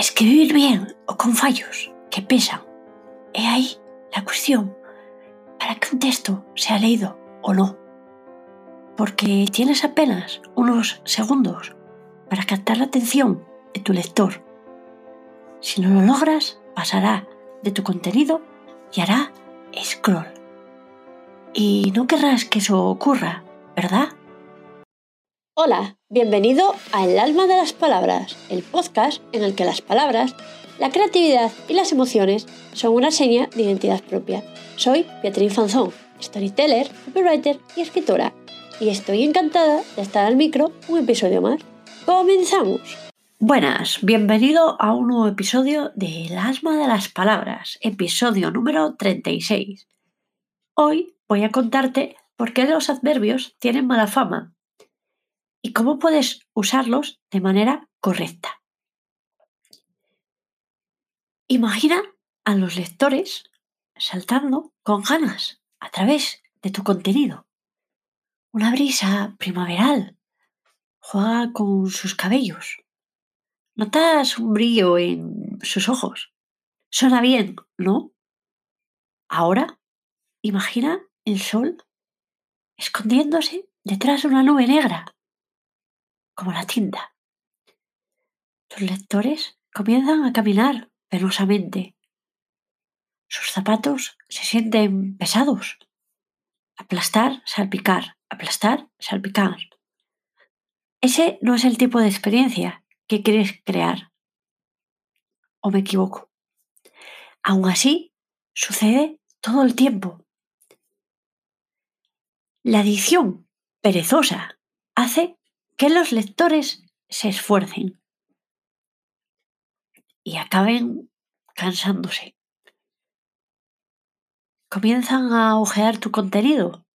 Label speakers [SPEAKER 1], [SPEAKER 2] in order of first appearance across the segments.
[SPEAKER 1] escribir bien o con fallos que pesan. He ahí la cuestión para que un texto sea leído o no. Porque tienes apenas unos segundos para captar la atención de tu lector. Si no lo logras, pasará de tu contenido y hará scroll. Y no querrás que eso ocurra, ¿verdad?
[SPEAKER 2] Hola, bienvenido a El alma de las palabras, el podcast en el que las palabras, la creatividad y las emociones son una seña de identidad propia. Soy Beatriz Fanzón, storyteller, copywriter y escritora, y estoy encantada de estar al micro un episodio más. ¡Comenzamos!
[SPEAKER 1] Buenas, bienvenido a un nuevo episodio de El alma de las palabras, episodio número 36. Hoy voy a contarte por qué los adverbios tienen mala fama y cómo puedes usarlos de manera correcta. Imagina a los lectores saltando con ganas a través de tu contenido. Una brisa primaveral juega con sus cabellos. Notas un brillo en sus ojos. Suena bien, ¿no? Ahora, imagina el sol escondiéndose detrás de una nube negra como la tinta. Los lectores comienzan a caminar penosamente. Sus zapatos se sienten pesados. Aplastar, salpicar, aplastar, salpicar. Ese no es el tipo de experiencia que quieres crear. ¿O me equivoco? Aún así, sucede todo el tiempo. La edición perezosa hace que los lectores se esfuercen y acaben cansándose. Comienzan a ojear tu contenido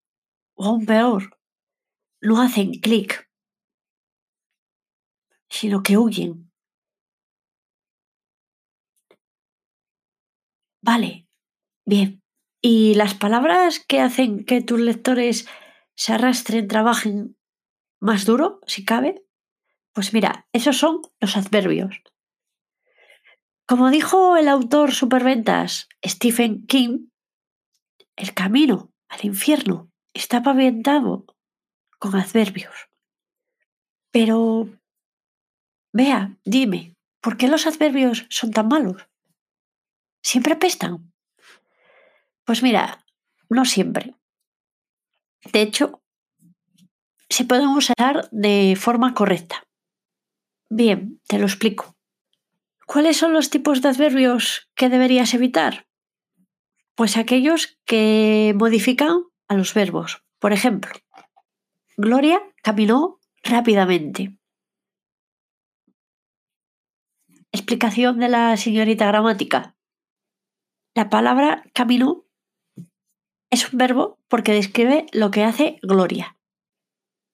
[SPEAKER 1] o aún peor, no hacen clic, sino que huyen. Vale, bien. ¿Y las palabras que hacen que tus lectores se arrastren, trabajen más duro, si cabe? Pues mira, esos son los adverbios. Como dijo el autor superventas Stephen King, el camino al infierno está pavimentado con adverbios. Pero, vea, dime, ¿por qué los adverbios son tan malos? ¿Siempre apestan? Pues mira, no siempre. De hecho, se pueden usar de forma correcta. Bien, te lo explico. ¿Cuáles son los tipos de adverbios que deberías evitar? Pues aquellos que modifican a los verbos. Por ejemplo, Gloria caminó rápidamente. Explicación de la señorita gramática. La palabra caminó es un verbo porque describe lo que hace Gloria.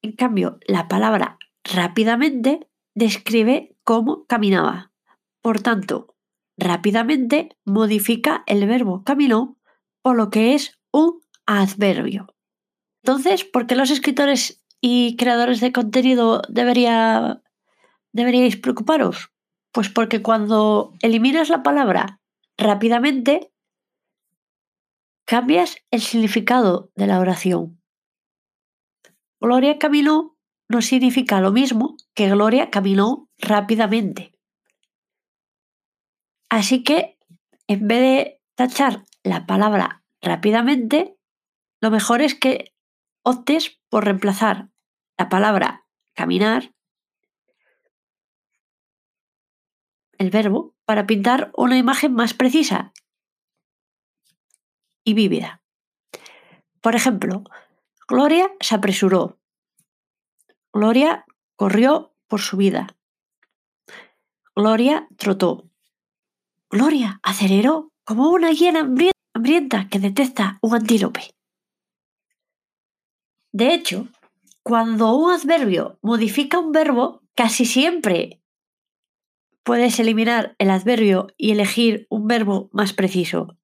[SPEAKER 1] En cambio, la palabra rápidamente describe cómo caminaba. Por tanto, rápidamente modifica el verbo caminó por lo que es un adverbio. Entonces, ¿por qué los escritores y creadores de contenido debería, deberíais preocuparos? Pues porque cuando eliminas la palabra rápidamente, cambias el significado de la oración. Gloria caminó no significa lo mismo que Gloria caminó rápidamente. Así que, en vez de tachar la palabra rápidamente, lo mejor es que optes por reemplazar la palabra caminar, el verbo, para pintar una imagen más precisa y vívida. Por ejemplo, Gloria se apresuró. Gloria corrió por su vida. Gloria trotó. Gloria aceleró como una hiena hambrienta que detecta un antílope. De hecho, cuando un adverbio modifica un verbo, casi siempre puedes eliminar el adverbio y elegir un verbo más preciso.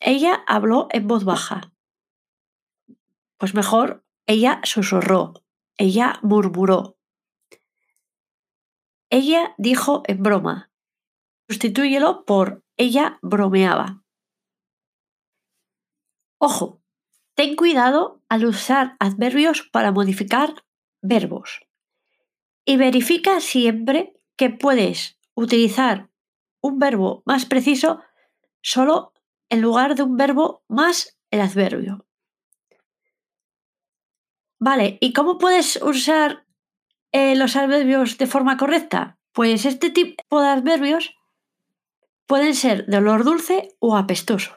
[SPEAKER 1] Ella habló en voz baja. Pues mejor, ella susurró, ella murmuró. ella dijo en broma. Sustitúyelo por ella bromeaba. Ojo, ten cuidado al usar adverbios para modificar verbos. Y verifica siempre que puedes utilizar un verbo más preciso solo en lugar de un verbo más el adverbio. Vale, ¿y cómo puedes usar eh, los adverbios de forma correcta? Pues este tipo de adverbios pueden ser de olor dulce o apestoso.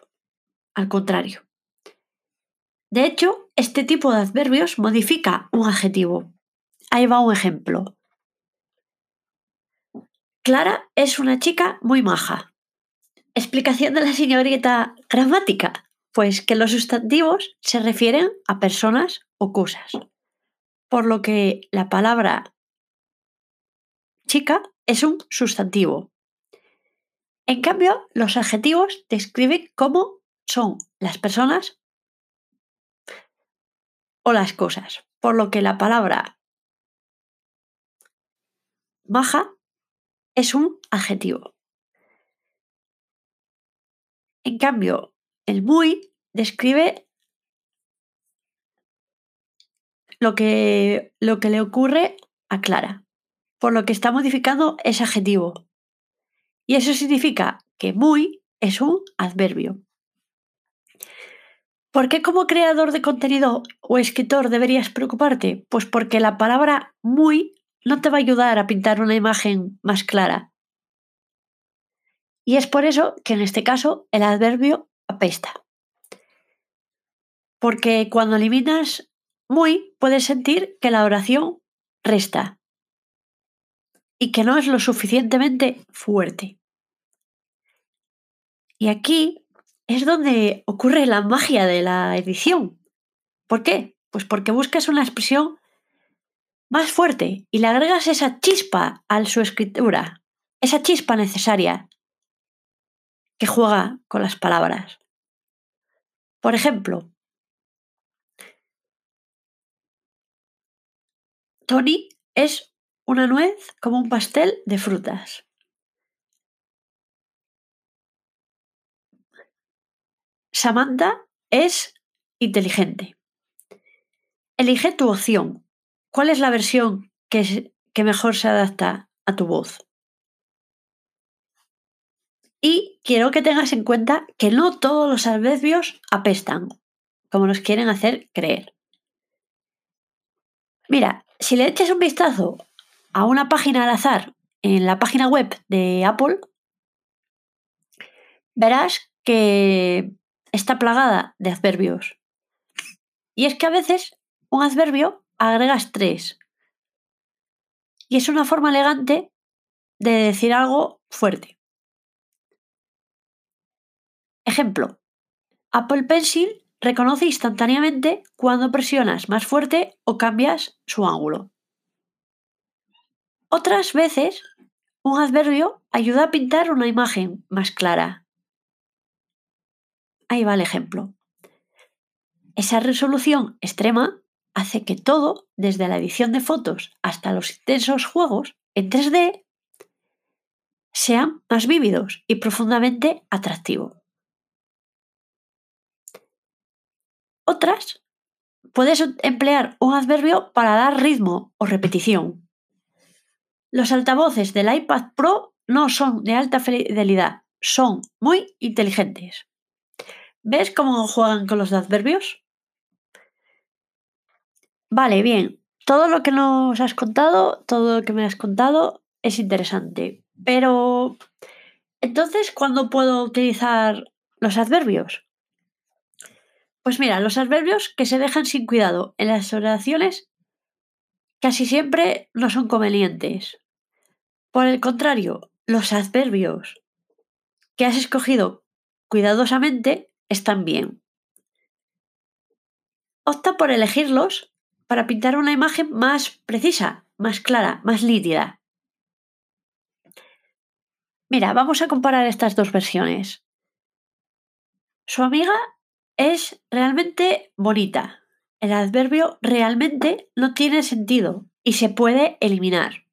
[SPEAKER 1] Al contrario. De hecho, este tipo de adverbios modifica un adjetivo. Ahí va un ejemplo. Clara es una chica muy maja. Explicación de la señorita gramática. Pues que los sustantivos se refieren a personas o cosas. Por lo que la palabra chica es un sustantivo. En cambio, los adjetivos describen cómo son las personas o las cosas. Por lo que la palabra maja es un adjetivo. En cambio, el muy describe lo que, lo que le ocurre a Clara, por lo que está modificando ese adjetivo. Y eso significa que muy es un adverbio. ¿Por qué como creador de contenido o escritor deberías preocuparte? Pues porque la palabra muy no te va a ayudar a pintar una imagen más clara. Y es por eso que en este caso el adverbio apesta. Porque cuando eliminas muy, puedes sentir que la oración resta y que no es lo suficientemente fuerte. Y aquí es donde ocurre la magia de la edición. ¿Por qué? Pues porque buscas una expresión más fuerte y le agregas esa chispa a su escritura, esa chispa necesaria que juega con las palabras. Por ejemplo, Tony es una nuez como un pastel de frutas. Samantha es inteligente. Elige tu opción. ¿Cuál es la versión que, que mejor se adapta a tu voz? Y quiero que tengas en cuenta que no todos los adverbios apestan, como nos quieren hacer creer. Mira, si le eches un vistazo a una página al azar en la página web de Apple, verás que está plagada de adverbios. Y es que a veces un adverbio agregas tres. Y es una forma elegante de decir algo fuerte. Ejemplo, Apple Pencil reconoce instantáneamente cuando presionas más fuerte o cambias su ángulo. Otras veces, un adverbio ayuda a pintar una imagen más clara. Ahí va el ejemplo. Esa resolución extrema hace que todo, desde la edición de fotos hasta los intensos juegos en 3D, sean más vívidos y profundamente atractivos. Otras, puedes emplear un adverbio para dar ritmo o repetición. Los altavoces del iPad Pro no son de alta fidelidad, son muy inteligentes. ¿Ves cómo juegan con los adverbios? Vale, bien. Todo lo que nos has contado, todo lo que me has contado es interesante. Pero, entonces, ¿cuándo puedo utilizar los adverbios? Pues mira, los adverbios que se dejan sin cuidado en las oraciones casi siempre no son convenientes. Por el contrario, los adverbios que has escogido cuidadosamente están bien. Opta por elegirlos para pintar una imagen más precisa, más clara, más nítida. Mira, vamos a comparar estas dos versiones. Su amiga es realmente bonita. El adverbio realmente no tiene sentido y se puede eliminar.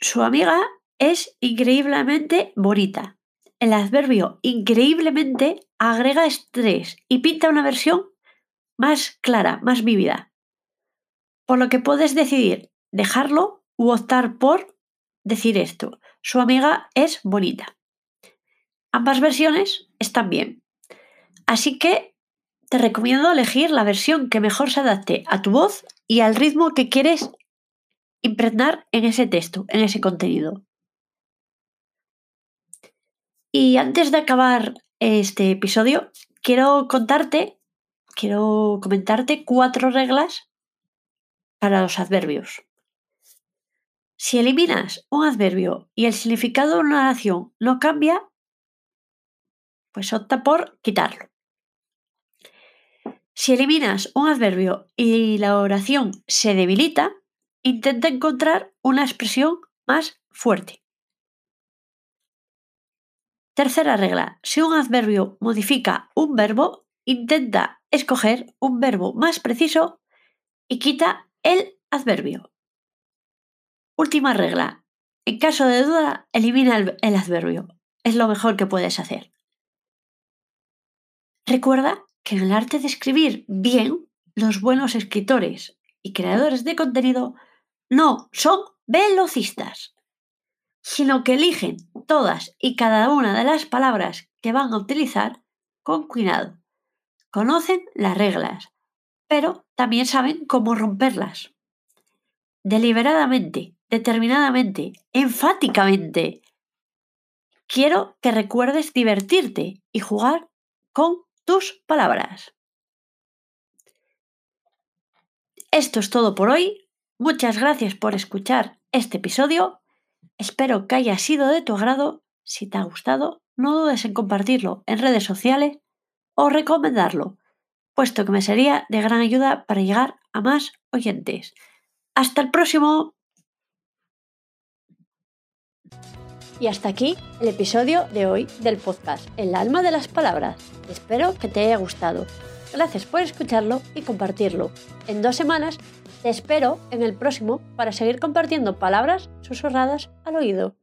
[SPEAKER 1] Su amiga es increíblemente bonita. El adverbio increíblemente agrega estrés y pinta una versión más clara, más vívida. Por lo que puedes decidir dejarlo u optar por decir esto. Su amiga es bonita. Ambas versiones están bien. Así que te recomiendo elegir la versión que mejor se adapte a tu voz y al ritmo que quieres impregnar en ese texto, en ese contenido. Y antes de acabar este episodio, quiero contarte, quiero comentarte cuatro reglas para los adverbios. Si eliminas un adverbio y el significado de una oración no cambia, pues opta por quitarlo. Si eliminas un adverbio y la oración se debilita, intenta encontrar una expresión más fuerte. Tercera regla. Si un adverbio modifica un verbo, intenta escoger un verbo más preciso y quita el adverbio. Última regla. En caso de duda, elimina el, adverbio. Es lo mejor que puedes hacer. Recuerda que en el arte de escribir bien, los buenos escritores y creadores de contenido no son velocistas, sino que eligen todas y cada una de las palabras que van a utilizar con cuidado. Conocen las reglas, pero también saben cómo romperlas. Deliberadamente, determinadamente, enfáticamente. Quiero que recuerdes divertirte y jugar con tus palabras. Esto es todo por hoy. Muchas gracias por escuchar este episodio. Espero que haya sido de tu agrado. Si te ha gustado, no dudes en compartirlo en redes sociales o recomendarlo, puesto que me sería de gran ayuda para llegar a más oyentes. Hasta el próximo.
[SPEAKER 2] Y hasta aquí el episodio de hoy del podcast El alma de las palabras. Espero que te haya gustado. Gracias por escucharlo y compartirlo. En dos semanas te espero en el próximo para seguir compartiendo palabras susurradas al oído.